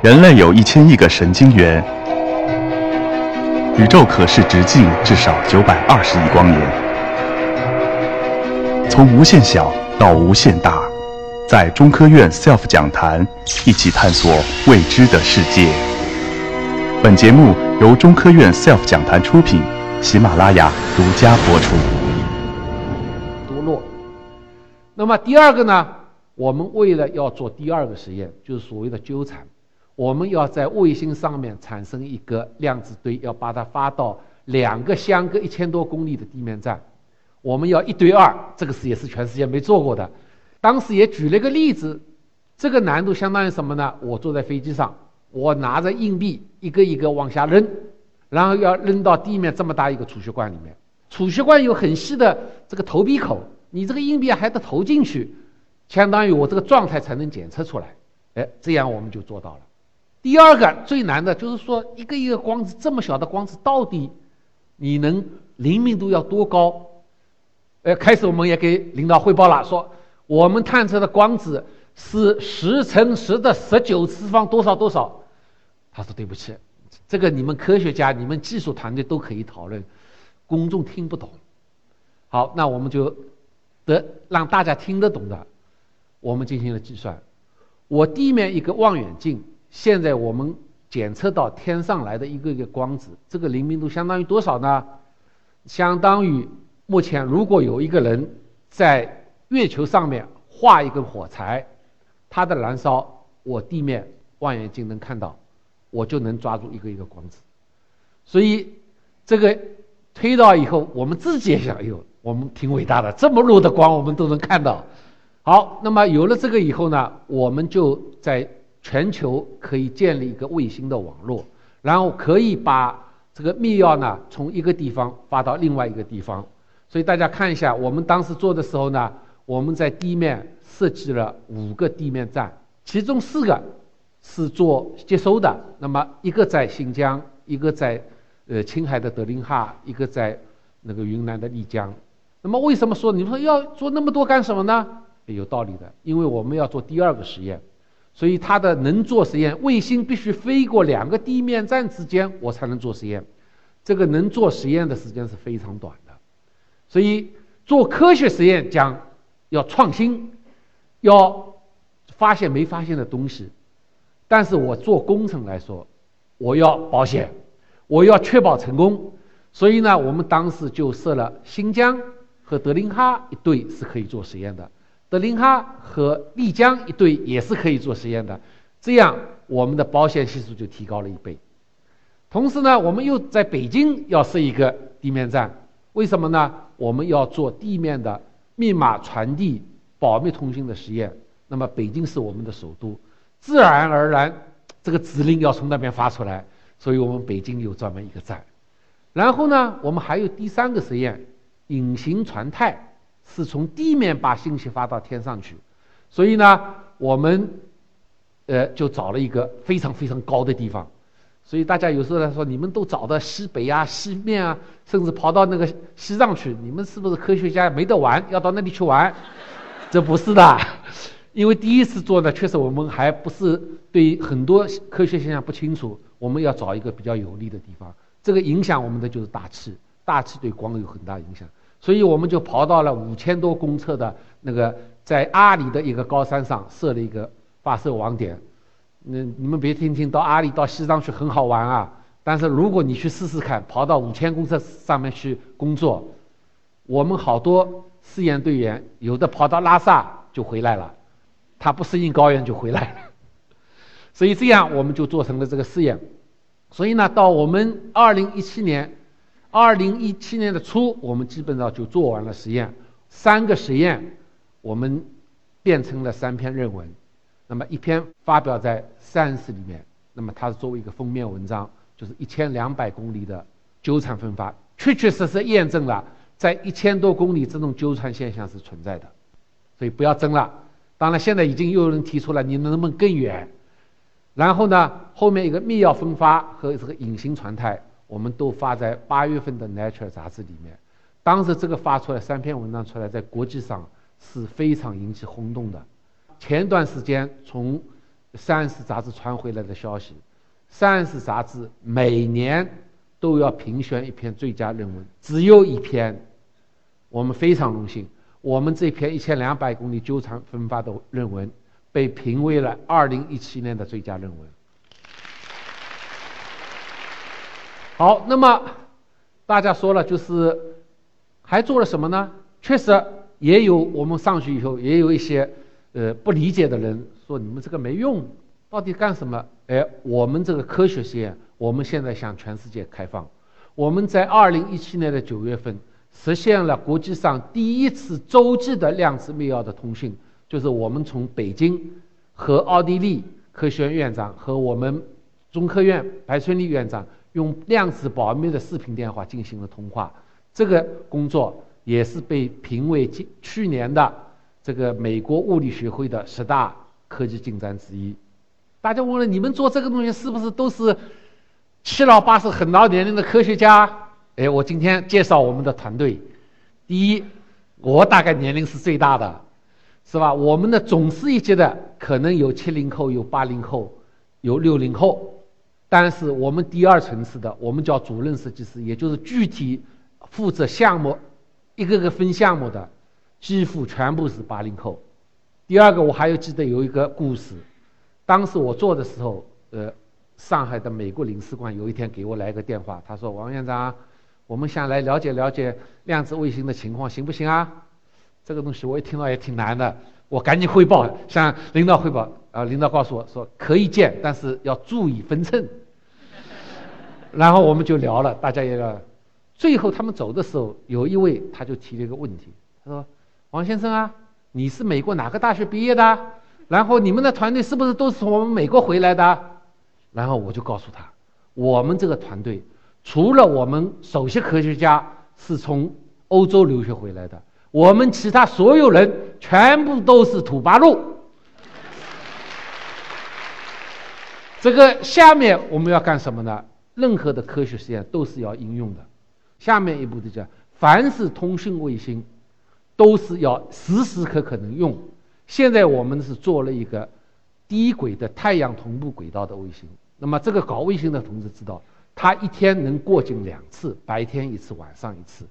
人类有一千亿个神经元，宇宙可视直径至少九百二十亿光年。从无限小到无限大，在中科院 SELF 讲坛一起探索未知的世界。本节目由中科院 SELF 讲坛出品，喜马拉雅独家播出。多落。那么第二个呢？我们为了要做第二个实验，就是所谓的纠缠，我们要在卫星上面产生一个量子堆，要把它发到两个相隔一千多公里的地面站。我们要一堆二，这个事也是全世界没做过的。当时也举了一个例子，这个难度相当于什么呢？我坐在飞机上，我拿着硬币一个一个往下扔，然后要扔到地面这么大一个储蓄罐里面。储蓄罐有很细的这个投币口，你这个硬币还得投进去，相当于我这个状态才能检测出来。哎，这样我们就做到了。第二个最难的就是说，一个一个光子这么小的光子，到底你能灵敏度要多高？呃，开始我们也给领导汇报了，说我们探测的光子是十乘十的十九次方多少多少。他说对不起，这个你们科学家、你们技术团队都可以讨论，公众听不懂。好，那我们就得让大家听得懂的，我们进行了计算。我地面一个望远镜，现在我们检测到天上来的一个一个光子，这个灵敏度相当于多少呢？相当于。目前，如果有一个人在月球上面画一根火柴，它的燃烧，我地面望远镜能看到，我就能抓住一个一个光子。所以，这个推到以后，我们自己也想，哎呦，我们挺伟大的，这么弱的光我们都能看到。好，那么有了这个以后呢，我们就在全球可以建立一个卫星的网络，然后可以把这个密钥呢从一个地方发到另外一个地方。所以大家看一下，我们当时做的时候呢，我们在地面设计了五个地面站，其中四个是做接收的，那么一个在新疆，一个在呃青海的德令哈，一个在那个云南的丽江。那么为什么说你们说要做那么多干什么呢？有道理的，因为我们要做第二个实验，所以它的能做实验，卫星必须飞过两个地面站之间，我才能做实验。这个能做实验的时间是非常短的。所以做科学实验讲要创新，要发现没发现的东西。但是我做工程来说，我要保险，我要确保成功。所以呢，我们当时就设了新疆和德令哈一对是可以做实验的，德令哈和丽江一对也是可以做实验的。这样我们的保险系数就提高了一倍。同时呢，我们又在北京要设一个地面站，为什么呢？我们要做地面的密码传递、保密通信的实验，那么北京是我们的首都，自然而然这个指令要从那边发出来，所以我们北京有专门一个站。然后呢，我们还有第三个实验，隐形传态是从地面把信息发到天上去，所以呢，我们呃就找了一个非常非常高的地方。所以大家有时候来说，你们都找到西北啊、西面啊，甚至跑到那个西藏去，你们是不是科学家没得玩，要到那里去玩？这不是的，因为第一次做呢，确实我们还不是对很多科学现象不清楚，我们要找一个比较有利的地方。这个影响我们的就是大气，大气对光有很大影响，所以我们就跑到了五千多公尺的那个在阿里的一个高山上设了一个发射网点。那你们别听听到阿里到西藏去很好玩啊，但是如果你去试试看，跑到五千公尺上面去工作，我们好多试验队员有的跑到拉萨就回来了，他不适应高原就回来了，所以这样我们就做成了这个试验。所以呢，到我们二零一七年，二零一七年的初，我们基本上就做完了实验，三个实验我们变成了三篇论文。那么一篇发表在《Science》里面，那么它是作为一个封面文章，就是一千两百公里的纠缠分发，确确实实验证了在一千多公里这种纠缠现象是存在的，所以不要争了。当然，现在已经又有人提出了，你能不能更远？然后呢，后面一个密钥分发和这个隐形传态，我们都发在八月份的《Nature》杂志里面。当时这个发出来三篇文章出来，在国际上是非常引起轰动的。前段时间从《Science》杂志传回来的消息，《Science》杂志每年都要评选一篇最佳论文，只有一篇，我们非常荣幸，我们这篇一千两百公里纠缠分发的论文被评为了二零一七年的最佳论文。好，那么大家说了，就是还做了什么呢？确实也有我们上去以后，也有一些呃不理解的人说你们这个没用，到底干什么？哎，我们这个科学实验，我们现在向全世界开放。我们在二零一七年的九月份实现了国际上第一次洲际的量子密钥的通讯，就是我们从北京和奥地利科学院院长和我们中科院白春丽院长。用量子保密的视频电话进行了通话，这个工作也是被评为今去年的这个美国物理学会的十大科技进展之一。大家问了，你们做这个东西是不是都是七老八十很老年龄的科学家？哎，我今天介绍我们的团队。第一，我大概年龄是最大的，是吧？我们的总师一级的可能有七零后，有八零后，有六零后。但是我们第二层次的，我们叫主任设计师，也就是具体负责项目，一个个分项目的，几乎全部是八零后。第二个，我还有记得有一个故事，当时我做的时候，呃，上海的美国领事馆有一天给我来个电话，他说：“王院长，我们想来了解了解量子卫星的情况，行不行啊？”这个东西我一听到也挺难的，我赶紧汇报向领导汇报。啊，领导告诉我说可以建，但是要注意分寸。然后我们就聊了，大家也聊。最后他们走的时候，有一位他就提了一个问题，他说：“王先生啊，你是美国哪个大学毕业的？然后你们的团队是不是都是从我们美国回来的？”然后我就告诉他，我们这个团队除了我们首席科学家是从欧洲留学回来的，我们其他所有人全部都是土八路。这个下面我们要干什么呢？任何的科学实验都是要应用的。下面一步就叫，凡是通讯卫星，都是要时时刻刻能用。现在我们是做了一个低轨的太阳同步轨道的卫星。那么这个搞卫星的同志知道，他一天能过境两次，白天一次，晚上一次。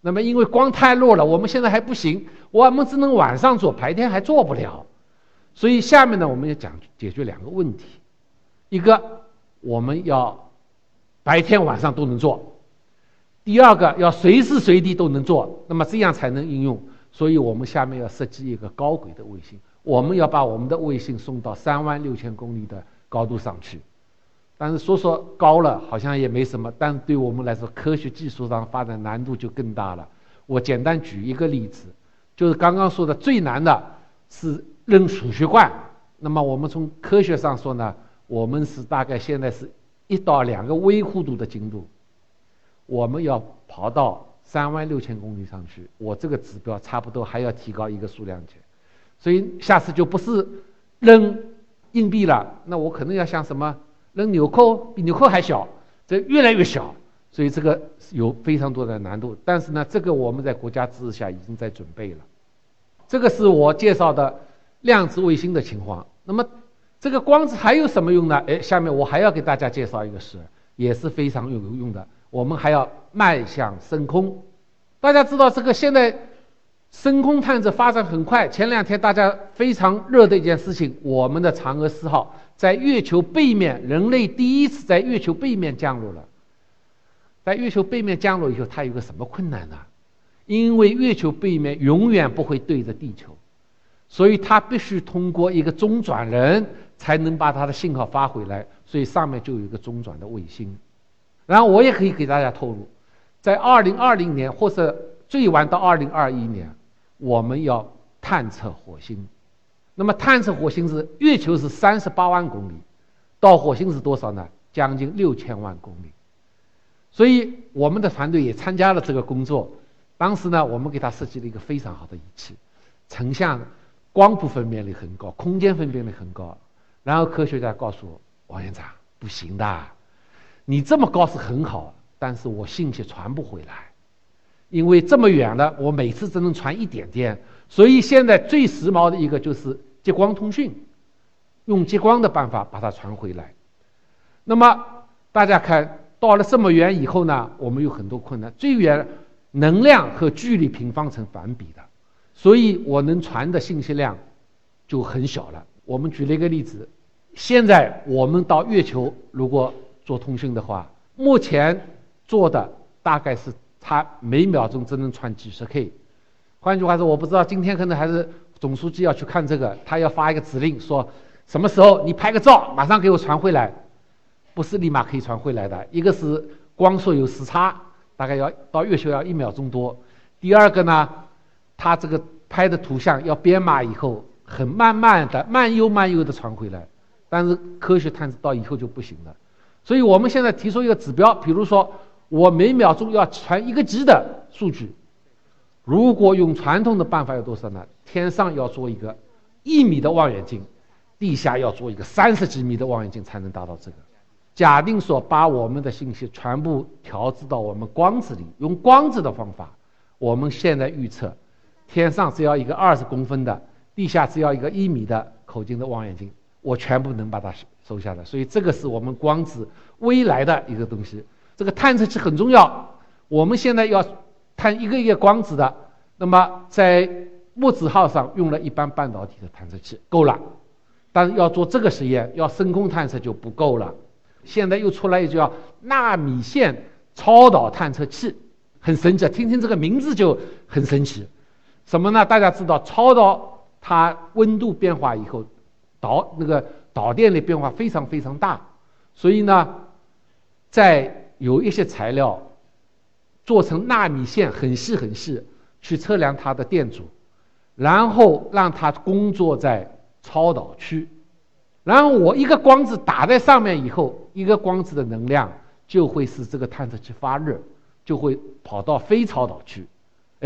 那么因为光太弱了，我们现在还不行，我们只能晚上做，白天还做不了。所以下面呢，我们要讲解决两个问题。一个，我们要白天晚上都能做；第二个，要随时随地都能做。那么这样才能应用。所以我们下面要设计一个高轨的卫星，我们要把我们的卫星送到三万六千公里的高度上去。但是说说高了好像也没什么，但对我们来说，科学技术上发展难度就更大了。我简单举一个例子，就是刚刚说的最难的是扔储蓄罐。那么我们从科学上说呢？我们是大概现在是一到两个微弧度的精度，我们要跑到三万六千公里上去，我这个指标差不多还要提高一个数量级，所以下次就不是扔硬币了，那我可能要像什么扔纽扣，比纽扣还小，这越来越小，所以这个有非常多的难度。但是呢，这个我们在国家支持下已经在准备了。这个是我介绍的量子卫星的情况。那么。这个光子还有什么用呢？哎，下面我还要给大家介绍一个事，也是非常有用的。我们还要迈向深空。大家知道，这个现在深空探测发展很快。前两天大家非常热的一件事情，我们的嫦娥四号在月球背面，人类第一次在月球背面降落了。在月球背面降落以后，它有个什么困难呢？因为月球背面永远不会对着地球，所以它必须通过一个中转人。才能把它的信号发回来，所以上面就有一个中转的卫星。然后我也可以给大家透露，在二零二零年或者最晚到二零二一年，我们要探测火星。那么探测火星是月球是三十八万公里，到火星是多少呢？将近六千万公里。所以我们的团队也参加了这个工作。当时呢，我们给他设计了一个非常好的仪器，成像光谱分辨率很高，空间分辨率很高。然后科学家告诉我，王院长不行的，你这么高是很好，但是我信息传不回来，因为这么远了，我每次只能传一点点。所以现在最时髦的一个就是激光通讯，用激光的办法把它传回来。那么大家看到了这么远以后呢，我们有很多困难。最远能量和距离平方成反比的，所以我能传的信息量就很小了。我们举了一个例子，现在我们到月球如果做通讯的话，目前做的大概是它每秒钟只能传几十 K。换句话说，我不知道今天可能还是总书记要去看这个，他要发一个指令说什么时候你拍个照，马上给我传回来。不是立马可以传回来的，一个是光速有时差，大概要到月球要一秒钟多；第二个呢，它这个拍的图像要编码以后，很慢慢的、慢悠慢悠的传回来。但是科学探测到以后就不行了，所以我们现在提出一个指标，比如说我每秒钟要传一个 G 的数据，如果用传统的办法有多少呢？天上要做一个一米的望远镜，地下要做一个三十几米的望远镜才能达到这个。假定说把我们的信息全部调制到我们光子里，用光子的方法，我们现在预测，天上只要一个二十公分的，地下只要一个一米的口径的望远镜，我全部能把它收下来。所以这个是我们光子未来的一个东西。这个探测器很重要。我们现在要探一个一个光子的，那么在木子号上用了一般半导体的探测器够了，但是要做这个实验，要深空探测就不够了。现在又出来一叫纳米线超导探测器，很神奇，听听这个名字就很神奇。什么呢？大家知道超导它温度变化以后，导那个导电的变化非常非常大，所以呢，在有一些材料做成纳米线很细很细，去测量它的电阻，然后让它工作在超导区。然后我一个光子打在上面以后，一个光子的能量就会使这个探测器发热，就会跑到非超导区，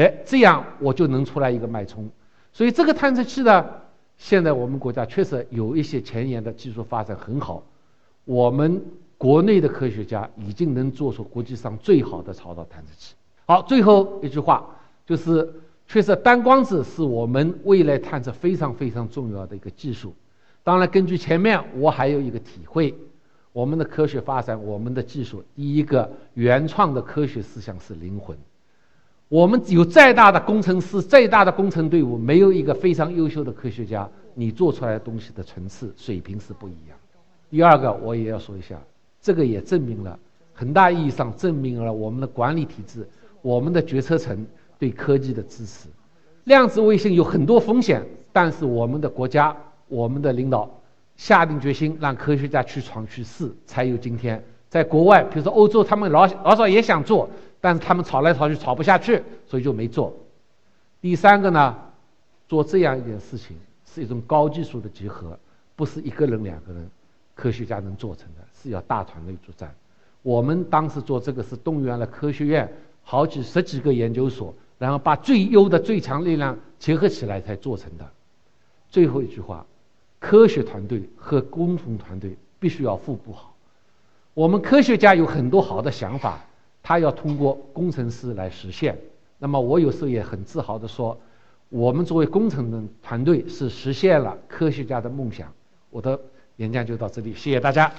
哎，这样我就能出来一个脉冲。所以这个探测器呢，现在我们国家确实有一些前沿的技术发展很好，我们国内的科学家已经能做出国际上最好的超导探测器。好，最后一句话就是，确实单光子是我们未来探测非常非常重要的一个技术。当然，根据前面我还有一个体会，我们的科学发展，我们的技术，第一个原创的科学思想是灵魂。我们有再大的工程师，再大的工程队伍，没有一个非常优秀的科学家，你做出来的东西的层次水平是不一样。第二个，我也要说一下，这个也证明了，很大意义上证明了我们的管理体制，我们的决策层对科技的支持。量子卫星有很多风险，但是我们的国家。我们的领导下定决心让科学家去闯去试，才有今天。在国外，比如说欧洲，他们老老早也想做，但是他们吵来吵去吵不下去，所以就没做。第三个呢，做这样一件事情是一种高技术的结合，不是一个人两个人科学家能做成的，是要大团队作战。我们当时做这个是动员了科学院好几十几个研究所，然后把最优的最强力量结合起来才做成的。最后一句话。科学团队和工程团队必须要互补好。我们科学家有很多好的想法，他要通过工程师来实现。那么我有时候也很自豪地说，我们作为工程的团队是实现了科学家的梦想。我的演讲就到这里，谢谢大家。